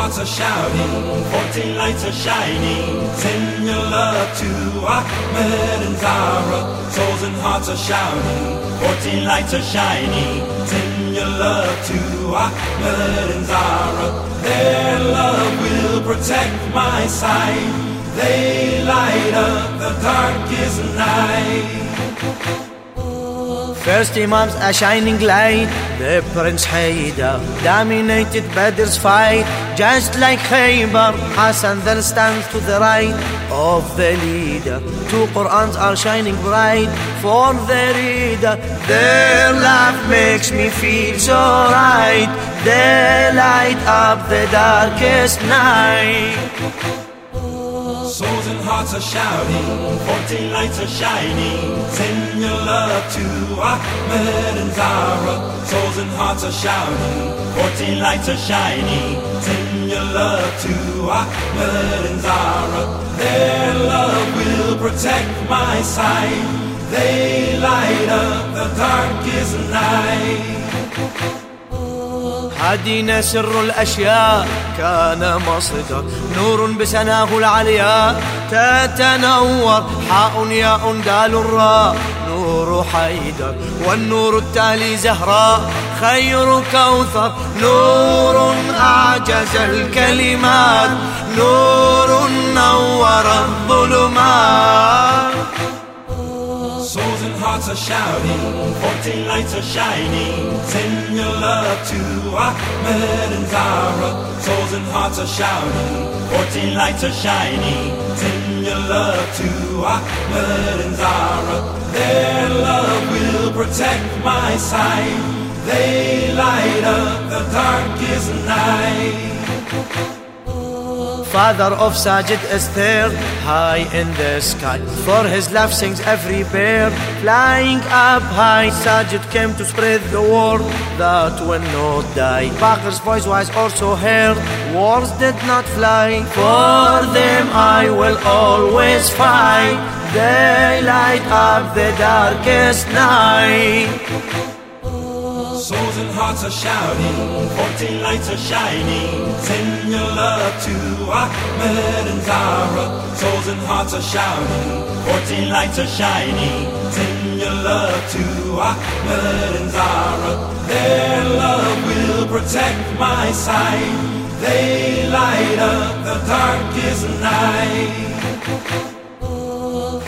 hearts are shouting, fourteen lights are shining. Send your love to Ahmed and Zahra. Souls and hearts are shouting, fourteen lights are shining. Send your love to Ahmed and Zahra. Their love will protect my sight. They light up the darkest night. First Imams a shining light. The Prince Haidar dominated Badr's fight. Just like Khaybar Hassan then stands to the right of the leader. Two Qur'ans are shining bright for the reader. Their love makes me feel so right. They light up the darkest night hearts are shouting, fourteen lights are shining. Send your love to Ahmed and Zahra. Souls and hearts are shouting, fourteen lights are shining. Send your love to Ahmed and Zahra. Their love will protect my sight. They light up the darkest night. هدينا سر الأشياء. كان مصدر نور بسناه العليا. تتنور حاء ياء دال الراء نور حيدر والنور التالي زهراء خير كوثر نور أعجز الكلمات. نور نور الظلمات. Souls and hearts are shouting, fourteen lights are shining. To Ahmed and Zahra. Souls and hearts are shouting, fourteen lights are shining. Send your love to Ahmed and Zahra. Their love will protect my sight. They light up the darkest night. Father of Sajjad is there, high in the sky. For his love sings every bird, flying up high. Sajjad came to spread the word that will not die. Baqir's voice was also heard, wars did not fly. For them I will always fight. They light up the darkest night. Souls and hearts are shouting, fourteen lights are shining. Send your love to Ahmed and Zahra. Souls and hearts are shouting, fourteen lights are shining. Send your love to Ahmed and Zahra. Their love will protect my sight. They light up the darkest night.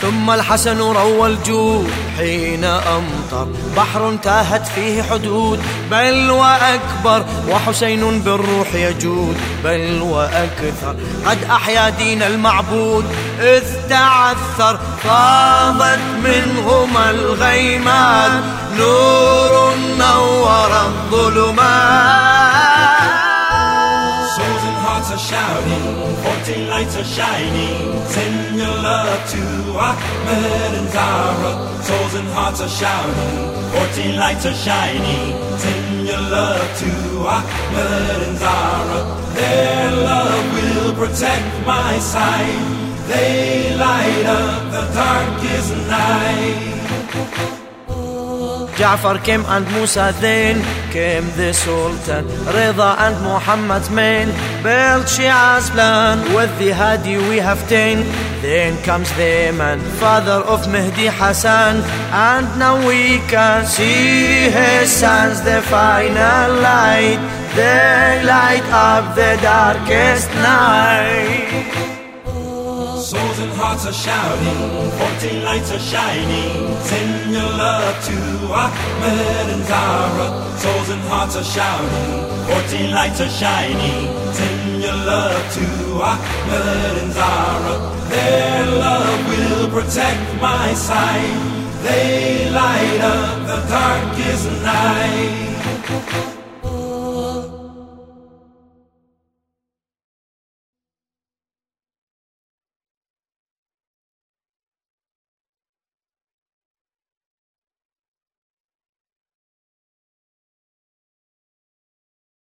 ثم الحسن روى الجود حين أمطر. بحر تاهت فيه حدود بل وأكبر وحسين بالروح يجود بل وأكثر. قد أحيا دين المعبود إذ تعثر فاضت منهما الغيمات. نور نور الظلمات. Are shouting, fourteen lights are shining. Send your love to Ahmed and Zahra. Souls and hearts are shouting, fourteen lights are shining. Send your love to Ahmed and Zahra. Their love will protect my sight. They light up the darkest night. Ja'far came and Musa then came the Sultan Reza and Muhammad's men built Shia's plan with the Hadi we have ten then comes the man father of Mehdi Hassan. And now we can see his sons the final light. They light up the darkest night Souls and hearts are shouting, fourteen lights are shining. Send your love to Ahmed and Zahra. Souls and hearts are shouting, fourteen lights are shining. Send your love to Ahmed and Zahra. Their love will protect my sight. They light up the darkest night.